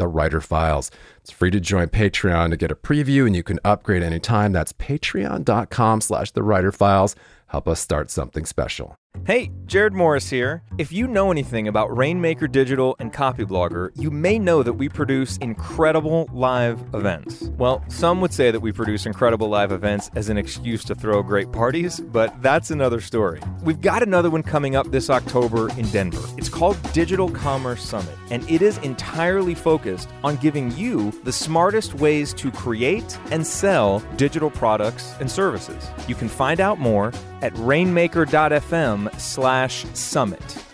the writer files. It's free to join Patreon to get a preview and you can upgrade anytime. That's patreon.com slash the writer files. Help us start something special. Hey, Jerod Morris here. If you know anything about Rainmaker Digital and Copyblogger, you may know that we produce incredible live events. Well, some would say that we produce incredible live events as an excuse to throw great parties, but that's another story. We've got another one coming up this October in Denver. It's called Digital Commerce Summit, and it is entirely focused on giving you the smartest ways to create and sell digital products and services. You can find out more at rainmaker.fm slash summit.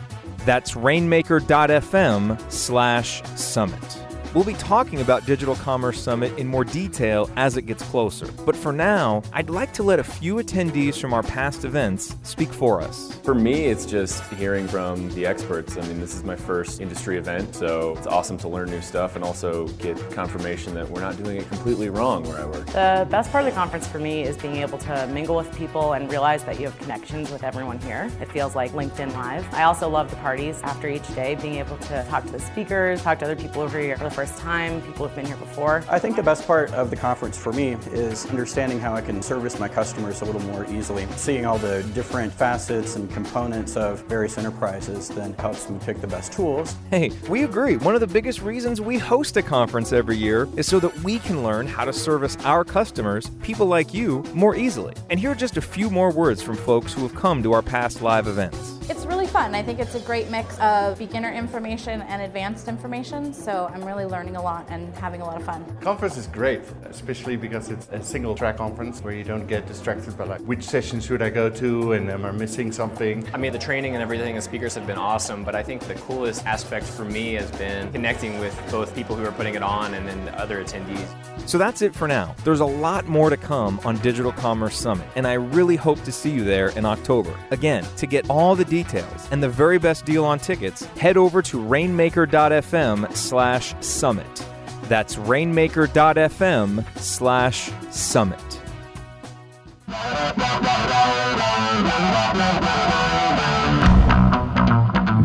That's rainmaker.fm slash summit. We'll be talking about Digital Commerce Summit in more detail as it gets closer. But for now, I'd like to let a few attendees from our past events speak for us. For me, it's just hearing from the experts. I mean, this is my first industry event, so it's awesome to learn new stuff and also get confirmation that we're not doing it completely wrong where I work. The best part of the conference for me is being able to mingle with people and realize that you have connections with everyone here. It feels like LinkedIn Live. I also love the parties after each day, being able to talk to the speakers, talk to other people over here for the first time, people who've been here before. I think the best part of the conference for me is understanding how I can service my customers a little more easily. Seeing all the different facets and components of various enterprises then helps me pick the best tools. Hey, we agree. One of the biggest reasons we host a conference every year is so that we can learn how to service our customers, people like you, more easily. And here are just a few more words from folks who have come to our past live events. It's really fun. I think it's a great mix of beginner information and advanced information, so I'm really learning a lot and having a lot of fun. Conference is great, especially because it's a single track conference where you don't get distracted by like which session should I go to and am I missing something. I mean, the training and everything, the speakers have been awesome, but I think the coolest aspect for me has been connecting with both people who are putting it on and then the other attendees. So that's it for now. There's a lot more to come on Digital Commerce Summit, and I really hope to see you there in October. Again, to get all the details and the very best deal on tickets, head over to rainmaker.fm slash summit. That's rainmaker.fm slash summit.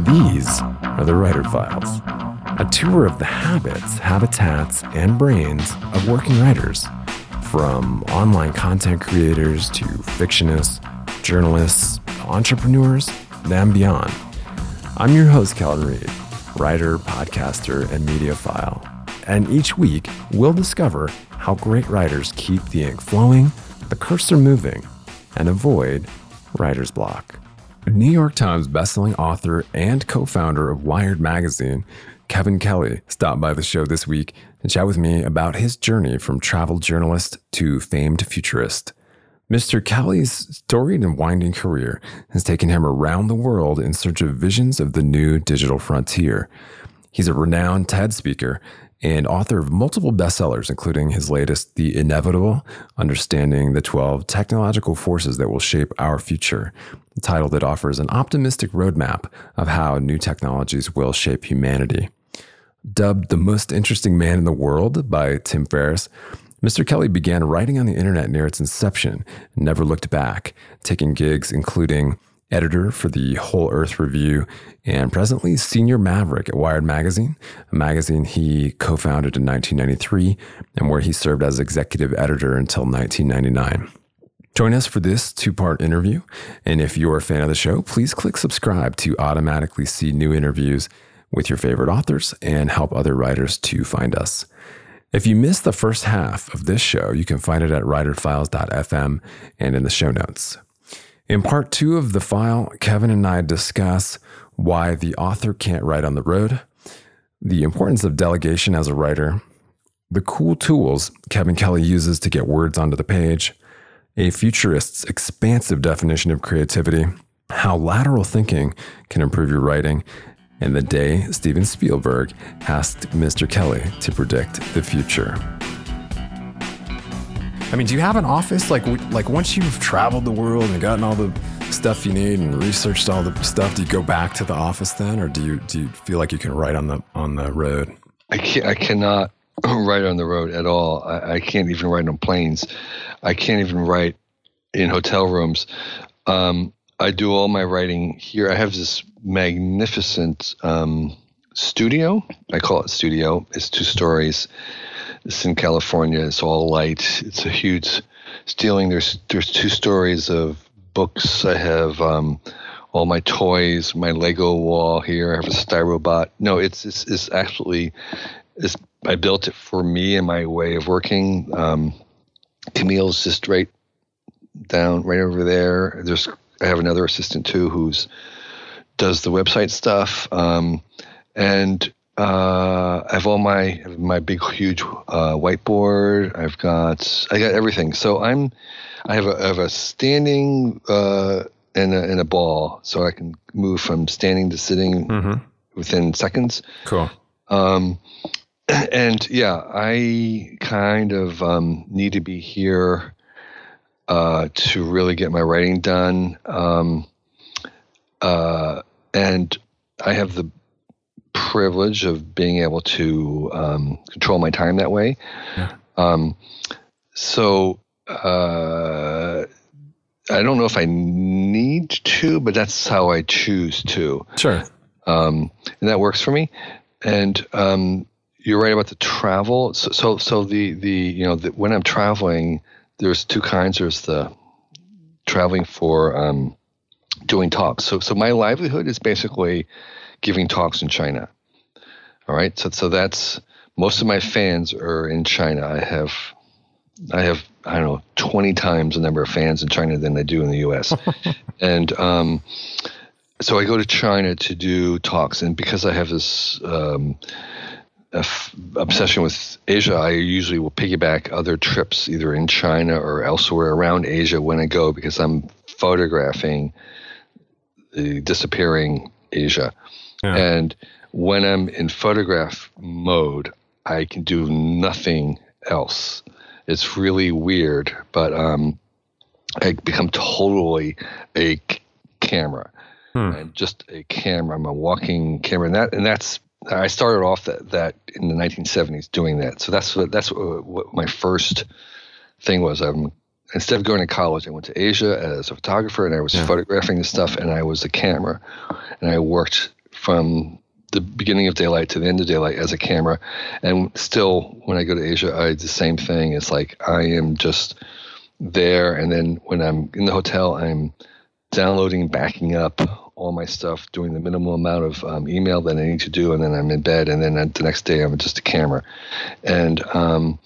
These are the Writer Files, a tour of the habits, habitats, and brains of working writers, from online content creators to fictionists, journalists, entrepreneurs, and beyond. I'm your host, Kelton Reid, writer, podcaster, and mediophile. And each week, we'll discover how great writers keep the ink flowing, the cursor moving, and avoid writer's block. New York Times bestselling author and co founder of Wired Magazine, Kevin Kelly, stopped by the show this week and chat with me about his journey from travel journalist to famed futurist. Mr. Kelly's storied and winding career has taken him around the world in search of visions of the new digital frontier. He's a renowned TED speaker and author of multiple bestsellers, including his latest, The Inevitable Understanding the 12 Technological Forces That Will Shape Our Future, a title that offers an optimistic roadmap of how new technologies will shape humanity. Dubbed the most interesting man in the world by Tim Ferriss, Mr. Kelly began writing on the internet near its inception never looked back, taking gigs including editor for the Whole Earth Review, and presently senior maverick at Wired Magazine, a magazine he co founded in 1993 and where he served as executive editor until 1999. Join us for this two part interview. And if you're a fan of the show, please click subscribe to automatically see new interviews with your favorite authors and help other writers to find us. If you missed the first half of this show, you can find it at writerfiles.fm and in the show notes. In part two of the file, Kevin and I discuss why the author can't write on the road, the importance of delegation as a writer, the cool tools Kevin Kelly uses to get words onto the page, a futurist's expansive definition of creativity, how lateral thinking can improve your writing, and the day Steven Spielberg asked Mr. Kelly to predict the future. I mean, do you have an office like like once you've traveled the world and gotten all the stuff you need and researched all the stuff, do you go back to the office then, or do you do you feel like you can write on the on the road? I can't. I cannot write on the road at all. I, I can't even write on planes. I can't even write in hotel rooms. Um, I do all my writing here. I have this magnificent um, studio. I call it studio. It's two stories. It's in California. It's all light. It's a huge ceiling. There's there's two stories of books. I have um, all my toys, my Lego wall here. I have a Styrobot. No, it's it's, it's absolutely. It's, I built it for me and my way of working. Um, Camille's just right down, right over there. There's I have another assistant too who's does the website stuff, um, and uh, I have all my my big huge uh, whiteboard. I've got I got everything. So I'm I have a, I have a standing uh, and a, and a ball, so I can move from standing to sitting Mm-hmm. within seconds. Cool. Um, and yeah, I kind of um, need to be here uh, to really get my writing done. Um, uh, and I have the privilege of being able to um, control my time that way. Yeah. Um, so uh, I don't know if I need to, but that's how I choose to Sure. um, and that works for me. And um, you're right about the travel. So, so, so the the you know the, when I'm traveling, there's two kinds. There's the traveling for um, doing talks. So, so my livelihood is basically giving talks in China. All right. So, so that's most of my fans are in China. I have, I have, I don't know, 20 times the number of fans in China than I do in the U.S. and um, so I go to China to do talks, and because I have this um, f- obsession with Asia, I usually will piggyback other trips either in China or elsewhere around Asia when I go because I'm photographing disappearing Asia. Yeah. And when I'm in photograph mode, I can do nothing else. It's really weird, but um, I become totally a c- camera Hmm. and just a camera. I'm a walking camera, and that and that's I started off that that in the 1970s doing that. So that's what that's what, what my first thing was. I'm instead of going to college, I went to Asia as a photographer, and I was Yeah. photographing the stuff, and I was a camera, and I worked from the beginning of daylight to the end of daylight as a camera, and still when I go to Asia, I do the same thing. It's like I am just there, and then when I'm in the hotel, I'm downloading, backing up all my stuff, doing the minimal amount of um, email that I need to do, and then I'm in bed, and then the next day I'm just a camera, and um,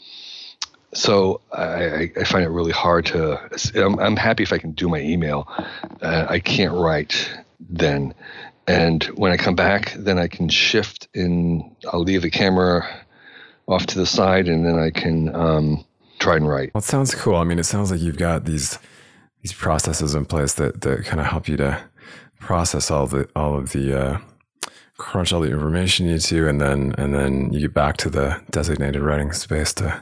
so I, I- find it really hard to. I'm, I'm happy if I can do my email. Uh, I can't write then, and when I come back, then I can shift in. I'll leave the camera off to the side, and then I can um, try and write. Well, it sounds cool. I mean, it sounds like you've got these these processes in place that that kind of help you to process all the all of the uh, crunch all the information you need to, and then and then you get back to the designated writing space to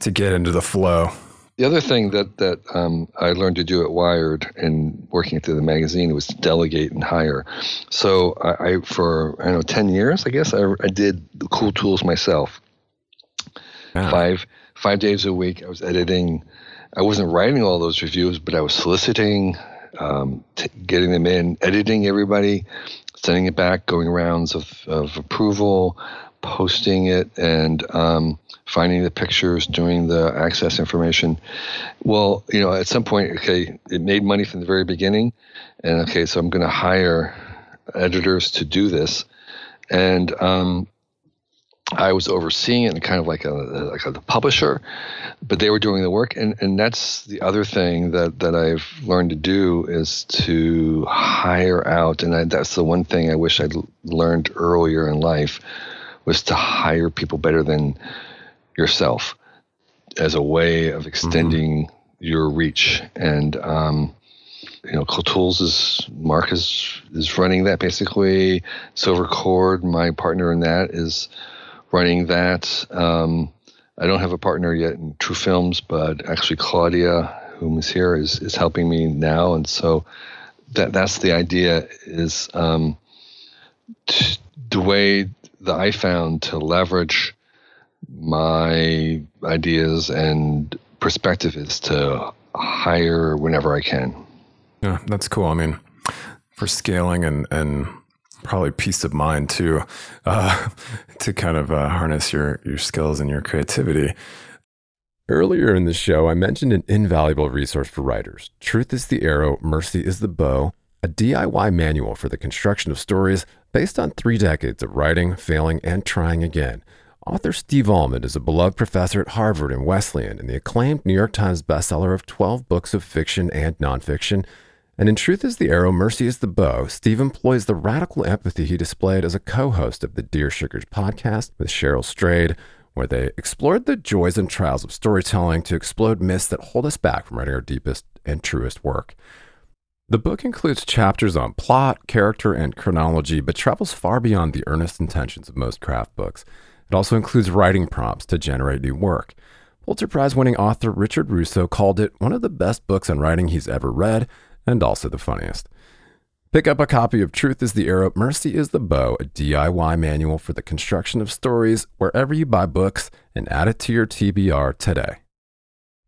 to get into the flow. The other thing that that um, I learned to do at Wired and working through the magazine was to delegate and hire. So I, I for I don't know ten years, I guess I, I did the cool tools myself. Five five days a week, I was editing. I wasn't writing all those reviews, but I was soliciting, um, t- getting them in, editing everybody, sending it back, going rounds of, of approval, posting it, and um, finding the pictures, doing the access information. Well, you know, at some point, okay, it made money from the very beginning, and okay, so I'm going to hire editors to do this, and um, I was overseeing it and kind of like a like a publisher, but they were doing the work. And and that's the other thing that that I've learned to do is to hire out. And I, that's the one thing I wish I'd learned earlier in life was to hire people better than yourself as a way of extending mm-hmm. your reach. And um, you know, Tools is Mark is is running that basically. Silver Cord, my partner in that, is running that. Um, I don't have a partner yet in True Films, but actually Claudia, whom is here, is is helping me now, and so that that's the idea. Is um, t- the way that I found to leverage my ideas and perspective is to hire whenever I can. Yeah, that's cool. I mean, for scaling and and probably peace of mind too, uh, to kind of uh, harness your your skills and your creativity. Earlier in the show, I mentioned an invaluable resource for writers. Truth is the arrow, mercy is the bow, a DIY manual for the construction of stories based on three decades of writing, failing, and trying again. Author Steve Almond is a beloved professor at Harvard and Wesleyan and the acclaimed New York Times bestseller of 12 books of fiction and nonfiction and in Truth is the Arrow, Mercy is the Bow, Steve employs the radical empathy he displayed as a co host of the Dear Sugars podcast with Cheryl Strayed, where they explored the joys and trials of storytelling to explode myths that hold us back from writing our deepest and truest work. The book includes chapters on plot, character, and chronology, but travels far beyond the earnest intentions of most craft books. It also includes writing prompts to generate new work. Pulitzer Prize winning author Richard Russo called it one of the best books on writing he's ever read and also the funniest. Pick up a copy of Truth is the Arrow, Mercy is the Bow, a DIY manual for the construction of stories, wherever you buy books, and add it to your TBR today.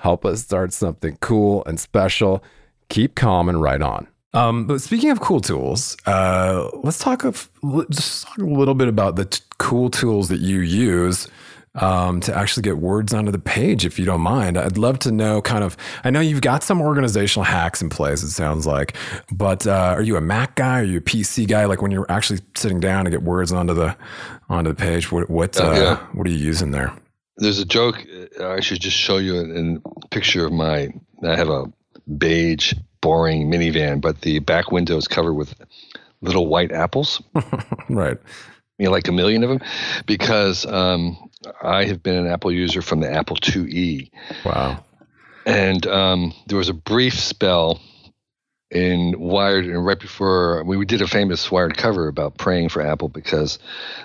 Help us start something cool and special. Keep calm and write on. Um, but speaking of cool tools, uh, let's talk of just talk a little bit about the t- cool tools that you use um, to actually get words onto the page, if you don't mind. I'd love to know kind of, I know you've got some organizational hacks in place, it sounds like, but uh, are you a Mac guy? Are you a PC guy? Like when you're actually sitting down to get words onto the, onto the page, what, what, uh, yeah. what are you using there? There's a joke. Uh, I should just show you a picture of my, I have a beige, boring minivan, but the back window is covered with little white apples. right. You know, like a million of them, because um, I have been an Apple user from the Apple IIe. Wow. And um, there was a brief spell in Wired, and right before we did a famous Wired cover about praying for Apple because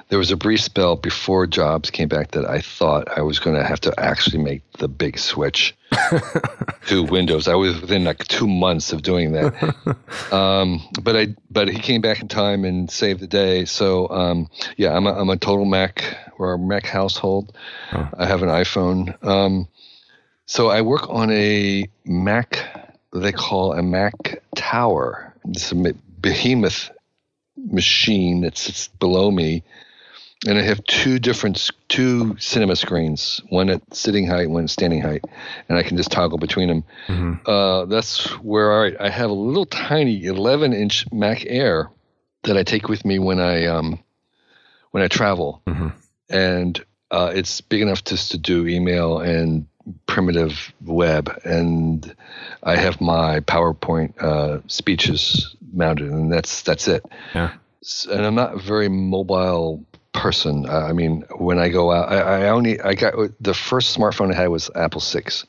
there was a brief spell before Jobs came back that I thought I was going to have to actually make the big switch to Windows. I was within like two months of doing that, um, but I but he came back in time and saved the day. So um, yeah, I'm a, I'm a total Mac or a Mac household. Huh. I have an iPhone. Um, so I work on a Mac they call a Mac Tower. It's a behemoth machine that sits below me, and I have two different two cinema screens, one at sitting height, one at standing height, and I can just toggle between them. Mm-hmm. Uh, that's where I, I, have a little tiny 11 inch Mac Air that I take with me when I um, when I travel, mm-hmm. and uh, it's big enough just to do email and primitive web, and I have my PowerPoint uh, speeches mounted, and that's that's it. Yeah. And I'm not a very mobile person. I mean, when I go out, I, I only I got the first smartphone I had was Apple Six,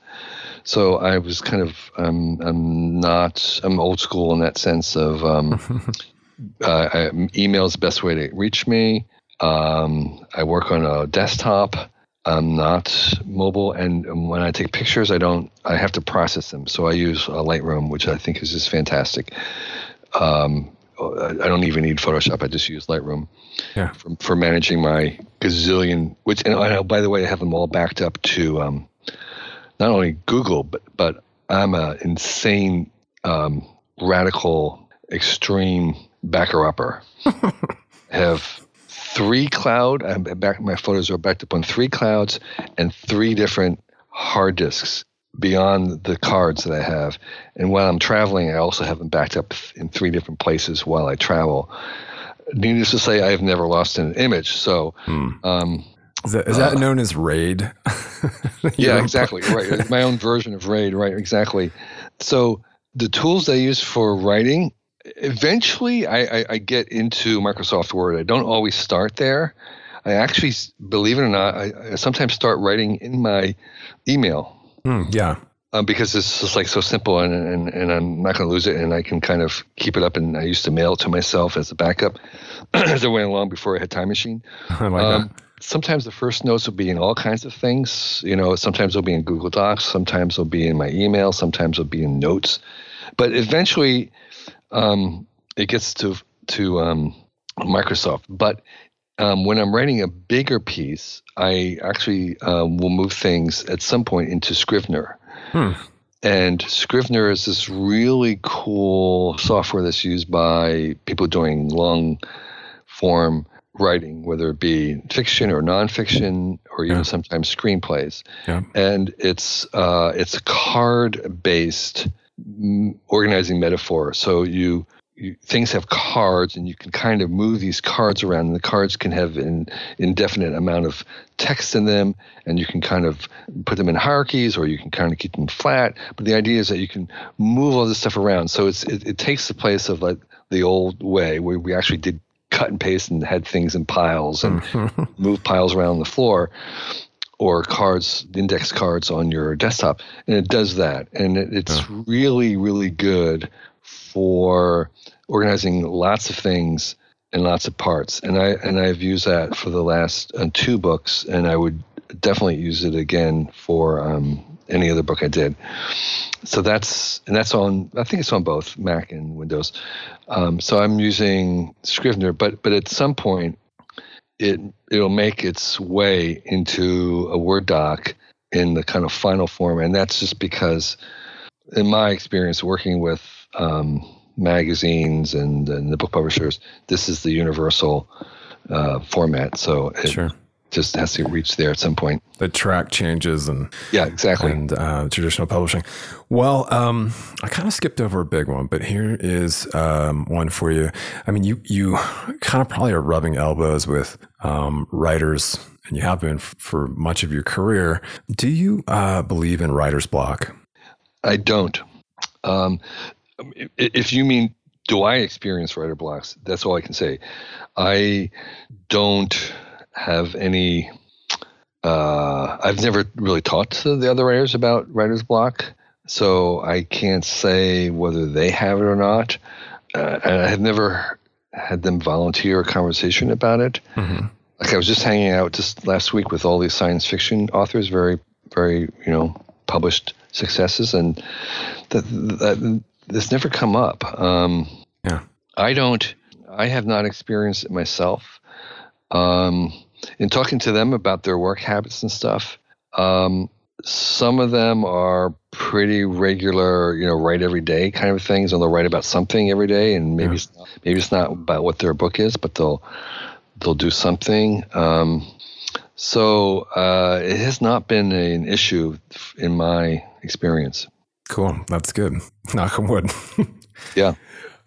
So I was kind of um, I'm not I'm old school in that sense of um, uh, email is the best way to reach me. Um, I work on a desktop. I'm not mobile, and when I take pictures, I don't. I have to process them, so I use a Lightroom, which I think is just fantastic. Um, I don't even need Photoshop. I just use Lightroom Yeah. for, for managing my gazillion. Which, and I, by the way, I have them all backed up to um, not only Google, but but I'm a insane, um, radical, extreme backer upper. have three cloud. I'm back. My photos are backed up on three clouds and three different hard disks beyond the cards that I have. And while I'm traveling, I also have them backed up in three different places while I travel. Needless to say, I have never lost an image. So, um, Is that, is that known as RAID? yeah, exactly. Right. My own version of RAID. Right. Exactly. So the tools I use for writing, eventually I, I, I get into Microsoft Word. I don't always start there. I actually, believe it or not, I, I sometimes start writing in my email Hmm, yeah. um, because it's just like so simple and, and, and I'm not going to lose it and I can kind of keep it up. And I used to mail it to myself as a backup as I went along before I had Time Machine. I like Um, sometimes the first notes will be in all kinds of things. You know, sometimes they'll be in Google Docs, sometimes they'll be in my email, sometimes they'll be in notes. But eventually, um, it gets to to um, Microsoft. But um, when I'm writing a bigger piece, I actually um, will move things at some point into Scrivener. Hmm. And Scrivener is this really cool software that's used by people doing long form writing, whether it be fiction or nonfiction, or even Yeah. sometimes screenplays. Yeah. And it's uh, it's card based organizing metaphor. So you, you things have cards, and you can kind of move these cards around. And the cards can have an indefinite amount of text in them, and you can kind of put them in hierarchies, or you can kind of keep them flat. But the idea is that you can move all this stuff around. So it's it, it takes the place of like the old way where we actually did cut and paste and had things in piles and mm-hmm. move piles around the floor or cards, index cards on your desktop. And it does that. And it, it's really, really good for organizing lots of things in lots of parts. And I and I've used that for the last uh, two books, and I would definitely use it again for um, any other book I did. So that's and that's on. I think it's on both Mac and Windows. Um, so I'm using Scrivener, but but at some point, it it'll make its way into a Word doc in the kind of final form, and that's just because, in my experience working with um, magazines and, and the book publishers, this is the universal uh, format. So it Sure. Just has to reach there at some point. The track changes and Yeah, exactly. and uh, traditional publishing. Well, um, I kind of skipped over a big one, but here is um, one for you. I mean, you you kind of probably are rubbing elbows with um, writers, and you have been f- for much of your career. Do you uh, believe in writer's block? I don't. Um, if you mean, do I experience writer blocks? That's all I can say. I don't have any. Uh, I've never really talked to the other writers about writer's block, so I can't say whether they have it or not. Uh, and I have never had them volunteer a conversation about it. Like I was just hanging out just last week with all these science fiction authors, very, very, you know, published successes, and that, that this never come up. Um, Yeah. I don't. I have not experienced it myself. Um, in talking to them about their work habits and stuff, um, some of them are pretty regular, you know, write every day kind of things, and they'll write about something every day, and maybe it's not, maybe it's not about what their book is, but they'll they'll do something. Um, so uh, it has not been an issue in my experience. Cool, that's good. Knock on wood. Yeah.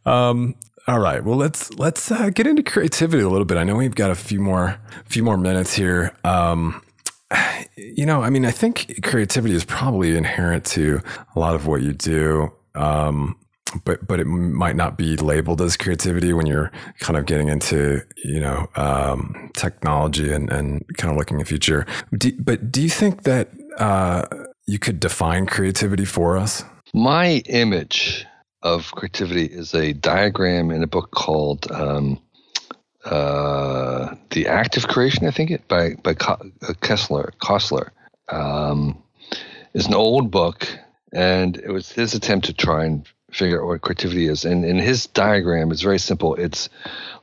Um, all right. Well, let's let's uh, get into creativity a little bit. I know we've got a few more few more minutes here. Um, you know, I mean, I think creativity is probably inherent to a lot of what you do. Um, but but it might not be labeled as creativity when you're kind of getting into you know um, technology and and kind of looking at the future. Do, but do you think that uh, you could define creativity for us? My image of creativity is a diagram in a book called um, uh, "The Act of Creation." I think it by by uh, Kessler Koestler. Um, it's an old book, and it was his attempt to try and figure out what creativity is. And in his diagram, it's very simple. It's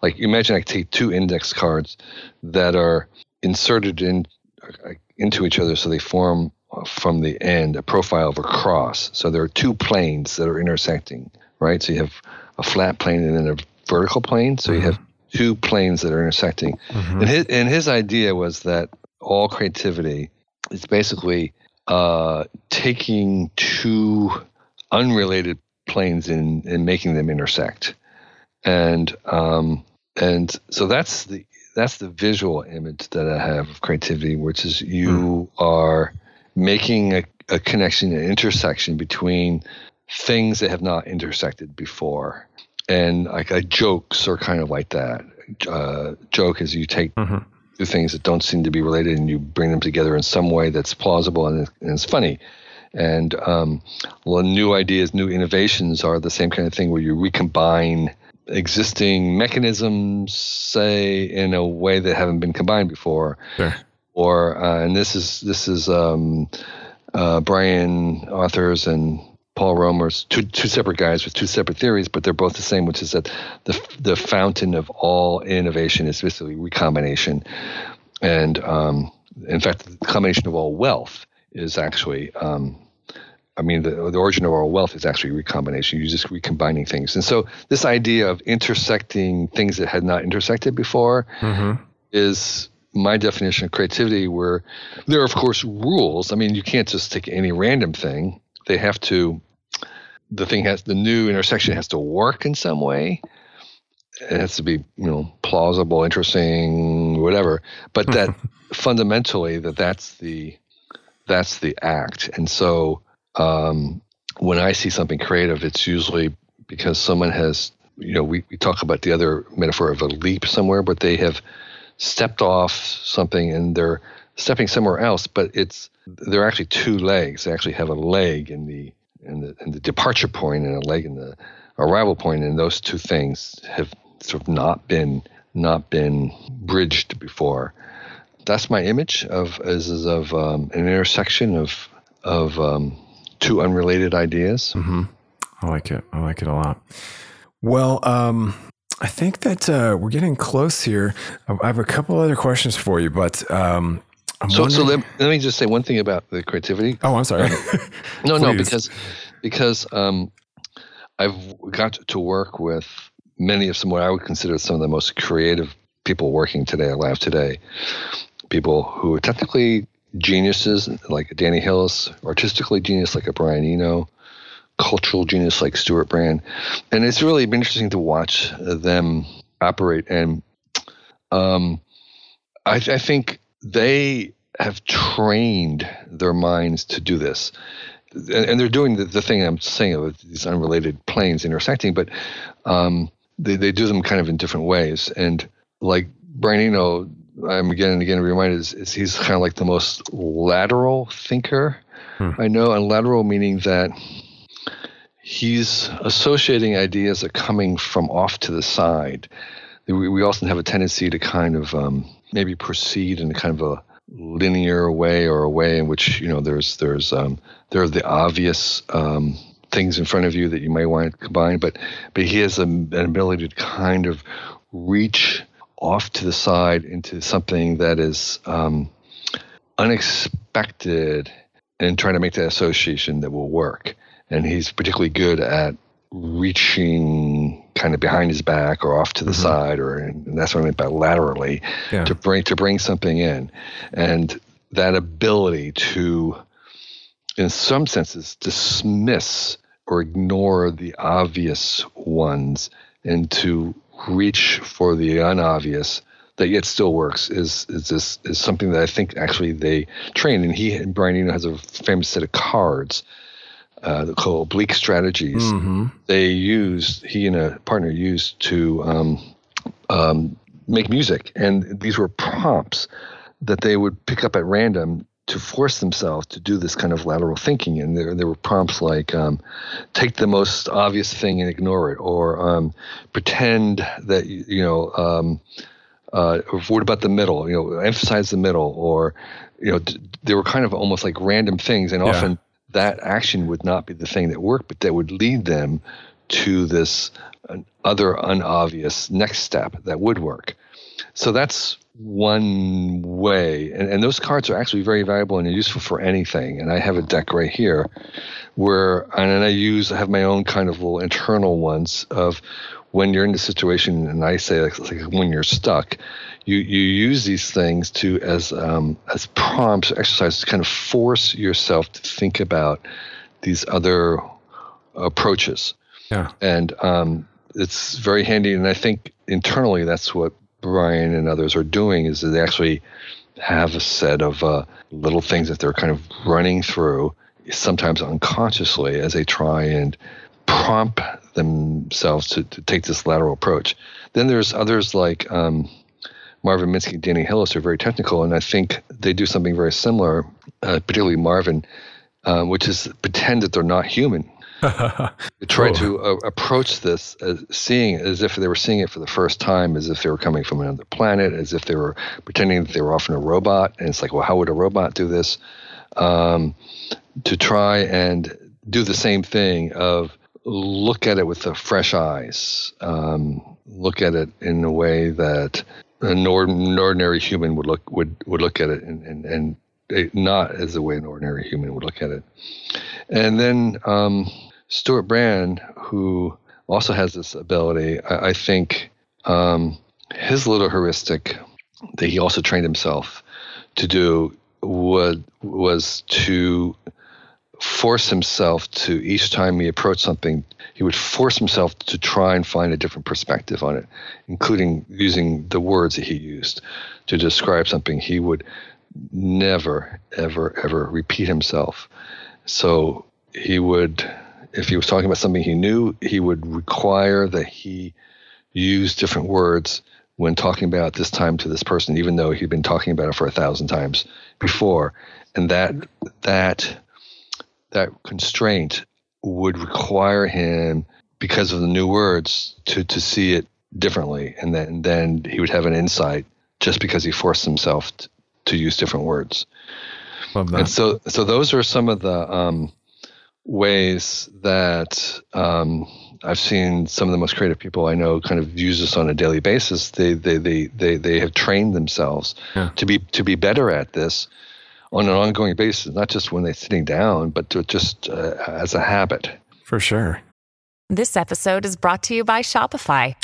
like imagine I take two index cards that are inserted in uh, into each other, so they form from the end a profile of a cross. So there are two planes that are intersecting, right? So you have a flat plane and then a vertical plane. So mm-hmm. you have two planes that are intersecting. Mm-hmm. And his and his idea was that all creativity is basically uh, taking two unrelated planes and, and making them intersect. And um, and so that's the that's the visual image that I have of creativity, which is you mm. are making a, a connection, an intersection between things that have not intersected before. And like a jokes are kind of like that. Uh, joke is you take mm-hmm. two things that don't seem to be related and you bring them together in some way that's plausible and, and it's funny. And um, well, new ideas, new innovations are the same kind of thing where you recombine existing mechanisms, say, in a way that haven't been combined before. Sure. Or uh, and this is this is um, uh, Brian Arthur's and Paul Romer's two two separate guys with two separate theories, but they're both the same, which is that the the fountain of all innovation is basically recombination, and um, in fact, the combination of all wealth is actually um, I mean, the, the origin of our wealth is actually recombination. You're just recombining things. And so, this idea of intersecting things that had not intersected before mm-hmm. is my definition of creativity, where there are, of course, rules. I mean, you can't just take any random thing, they have to, the thing has, the new intersection has to work in some way. It has to be, you know, plausible, interesting, whatever. But that fundamentally, that that's the, that's the act. And so, um, when I see something creative, it's usually because someone has, you know, we, we talk about the other metaphor of a leap somewhere, but they have stepped off something and they're stepping somewhere else, but it's they're actually two legs. They actually have a leg in the in the in the departure point and a leg in the arrival point, and those two things have sort of not been not been bridged before. That's my image of as is of um, an intersection of of um, two unrelated ideas. Mm-hmm. I like it. I like it a lot. Well, um, I think that uh, we're getting close here. I have a couple other questions for you, but um, so, so let, let, me just say one thing about the creativity. Oh, I'm sorry. no, no, because because um, I've got to work with many of some what I would consider some of the most creative people working today alive today. People who are technically geniuses like Danny Hillis, artistically genius like a Brian Eno, cultural genius like Stewart Brand. And it's really been interesting to watch them operate. And um, I, I think they have trained their minds to do this. And, and they're doing the, the thing I'm saying with these unrelated planes intersecting, but um, they, they do them kind of in different ways. And like Brian Eno I'm again and again reminded is, is he's kind of like the most lateral thinker hmm. I know, and lateral meaning that he's associating ideas that are coming from off to the side. We, we often have a tendency to kind of um, maybe proceed in a kind of a linear way or a way in which you know there's there's um, there are the obvious um, things in front of you that you might want to combine, but but he has a, an ability to kind of reach off to the side into something that is um, unexpected and trying to make that association that will work. And he's particularly good at reaching kind of behind his back or off to the mm-hmm. side, or and that's what I meant by laterally yeah. to bring to bring something in, and that ability to, in some senses, dismiss or ignore the obvious ones and to reach for the unobvious that yet still works is is this is something that I think actually they train and he and Brian Eno has a famous set of cards uh, called oblique strategies. Mm-hmm. They used he and a partner used to um, um, make music, and these were prompts that they would pick up at random to force themselves to do this kind of lateral thinking. And there, there were prompts like um, take the most obvious thing and ignore it, or um, pretend that, you know, um, uh, what about the middle? You know, emphasize the middle, or, you know, d- they were kind of almost like random things. And Yeah. often that action would not be the thing that worked, but that would lead them to this other unobvious next step that would work. So that's one way. And, and those cards are actually very valuable and useful for anything. And I have a deck right here where, and I use, I have my own kind of little internal ones of when you're in the situation, and I say like, like when you're stuck, you, you use these things to as um, as prompts, exercises, to kind of force yourself to think about these other approaches Yeah. and um, it's very handy. And I think internally, that's what Brian and others are doing is that they actually have a set of uh, little things that they're kind of running through, sometimes unconsciously, as they try and prompt themselves to, to take this lateral approach. Then there's others like um, Marvin Minsky, and Danny Hillis are very technical, and I think they do something very similar, uh, particularly Marvin, uh, which is pretend that they're not human. They try to uh, approach this as seeing as if they were seeing it for the first time, as if they were coming from another planet, as if they were pretending that they were often a robot. And it's like, well, how would a robot do this? Um, to try and do the same thing of look at it with the fresh eyes, um, look at it in a way that an, ord- an ordinary human would look would would look at it, and and, and not as the way an ordinary human would look at it. And then um, Stewart Brand, who also has this ability, I, I think um, his little heuristic that he also trained himself to do would, was to force himself to each time he approached something, he would force himself to try and find a different perspective on it, including using the words that he used to describe something. He would never, ever, ever repeat himself. So he would, if he was talking about something he knew, he would require that he use different words when talking about this time to this person, even though he'd been talking about it for a thousand times before. And that that that constraint would require him, because of the new words, to to see it differently, and then then he would have an insight just because he forced himself t- to use different words. Love that. And so, so those are some of the um, ways that um, I've seen some of the most creative people I know kind of use this on a daily basis. They they they they, they have trained themselves Yeah. to be to be better at this on an ongoing basis, not just when they're sitting down, but to just uh, as a habit. For sure. This episode is brought to you by Shopify.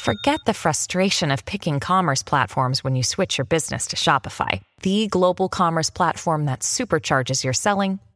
Forget the frustration of picking commerce platforms when you switch your business to Shopify, the global commerce platform that supercharges your selling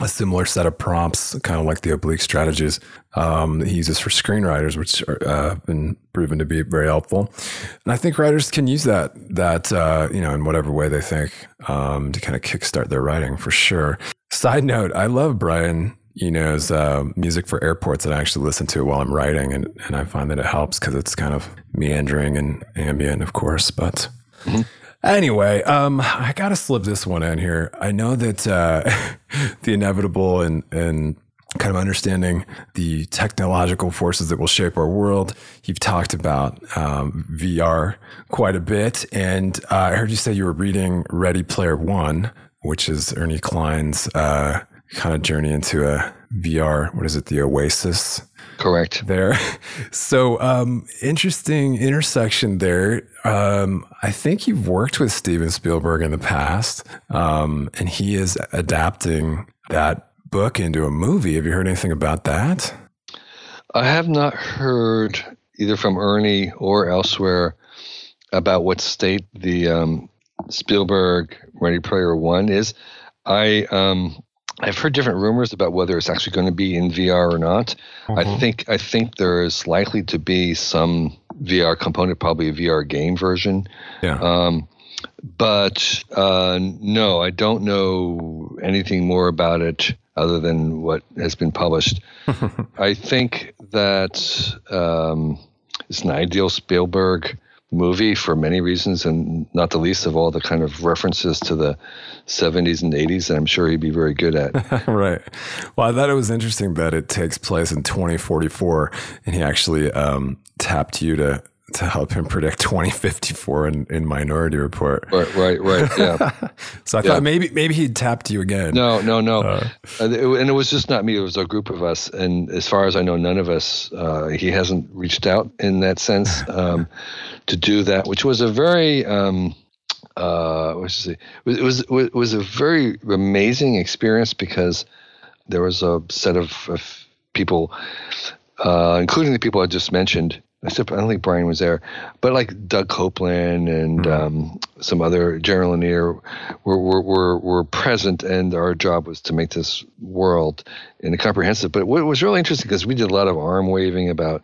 a similar set of prompts, kind of like the oblique strategies um, he uses for screenwriters, which are, uh, have been proven to be very helpful. And I think writers can use that that uh, you know in whatever way they think um, to kind of kickstart their writing for sure. Side note: I love Brian. Eno's uh, music for airports that I actually listen to while I'm writing, and, and I find that it helps because it's kind of meandering and ambient, of course, but. Anyway, um, I gotta slip this one in here. I know that uh, the inevitable and and kind of understanding the technological forces that will shape our world. You've talked about um, VR quite a bit, and uh, I heard you say you were reading Ready Player One, which is Ernie Cline's uh, kind of journey into a VR. What is it? The Oasis. Correct. There. So um, interesting intersection there. Um, I think you've worked with Steven Spielberg in the past, um, and he is adapting that book into a movie. Have you heard anything about that? I have not heard either from Ernie or elsewhere about what state the um, Spielberg Ready Player One is. I um, I've heard different rumors about whether it's actually going to be in VR or not. I Mhm. think I think there is likely to be some VR component, probably a VR game version. Yeah. Um, but uh, no, I don't know anything more about it other than what has been published. I think that um, it's an ideal Spielberg movie for many reasons, and not the least of all the kind of references to the 70s and 80s that I'm sure he'd be very good at. right. Well, I thought it was interesting that it takes place in 2044, and he actually um, tapped you to to help him predict 2054 in, in Minority Report. Right, right, right. Yeah. so I Yeah. thought maybe maybe he tapped you again. No, no, no. Uh, Uh, it- and it was just not me. It was a group of us. And as far as I know, none of us, uh, he hasn't reached out in that sense um, to do that, which was a very, um, uh, what should I say? It was, it was, it was a very amazing experience because there was a set of, of people, uh, including the people I just mentioned. Except I don't think Brian was there, but like Doug Coupland and um, some other Jaron Lanier were, were, were, were present, and our job was to make this world in a comprehensive. But what was really interesting because we did a lot of arm waving about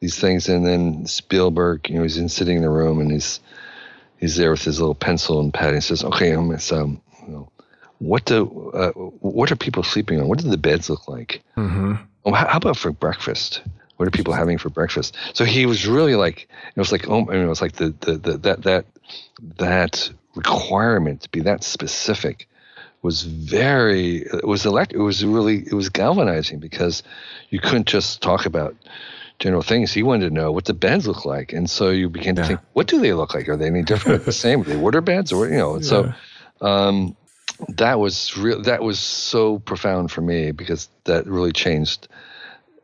these things, and then Spielberg, you know, he's in sitting in the room and he's he's there with his little pencil and pad. And he says, "Okay, I'm it's, um, you know, what do uh, what are people sleeping on? What do the beds look like? hmm Oh, how, how about for breakfast? What are people having for breakfast? So he was really like, it was like, oh, I mean, it was like the, the, the that that that requirement to be that specific was very it was elect it was really it was galvanizing because you couldn't just talk about general things. He wanted to know what the beds look like. And so you began to think what do they look like? Are they any different the same? Are they water beds or you know and so um that was real that was so profound for me because that really changed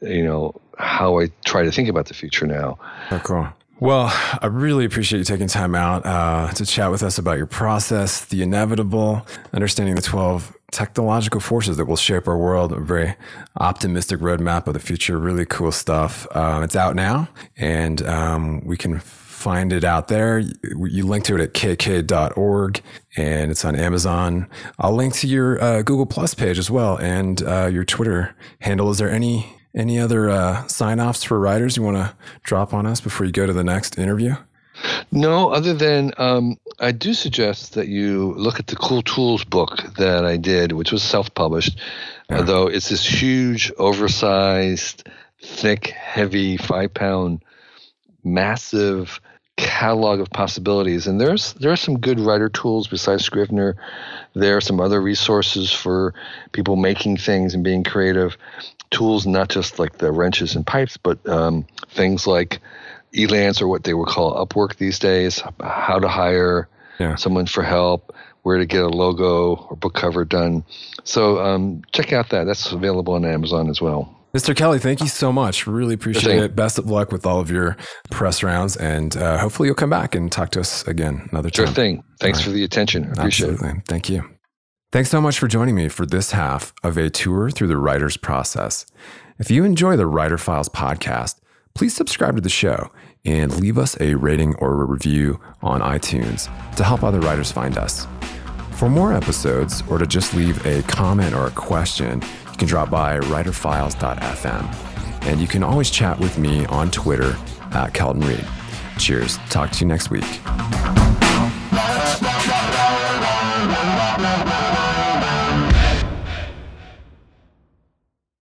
you know how i try to think about the future now Oh, cool. Well, I really appreciate you taking time out uh, to chat with us about your process, the inevitable, understanding the 12 technological forces that will shape our world, a very optimistic roadmap of the future. Really cool stuff. Um, it's out now, and um, we can find it out there. You, you link to it at kk.org, and it's on Amazon. I'll link to your uh, Google Plus page as well, and uh, your Twitter handle. Is there any any other uh, sign offs for writers you want to drop on us before you go to the next interview? No, other than um, I do suggest that you look at the Cool Tools book that I did, which was self-published. Although it's this huge, oversized, thick, heavy, five-pound, massive catalog of possibilities. And there's there are some good writer tools besides Scrivener. There are some other resources for people making things and being creative. Tools not just like the wrenches and pipes, but um, things like Elance or what they would call Upwork these days, how to hire someone for help, where to get a logo or book cover done. So um, check out that. That's available on Amazon as well. Mr. Kelly, thank you so much. Really appreciate it. Best of luck with all of your press rounds, and uh, hopefully you'll come back and talk to us again another time. Sure thing. Thanks All for the attention. I appreciate it. Absolutely. Thank you. Thanks so much for joining me for this half of a tour through the writer's process. If you enjoy the Writer Files podcast, please subscribe to the show and leave us a rating or a review on iTunes to help other writers find us. For more episodes or to just leave a comment or a question, you can drop by writerfiles.fm. And you can always chat with me on Twitter at Kelton Reid. Cheers. Talk to you next week.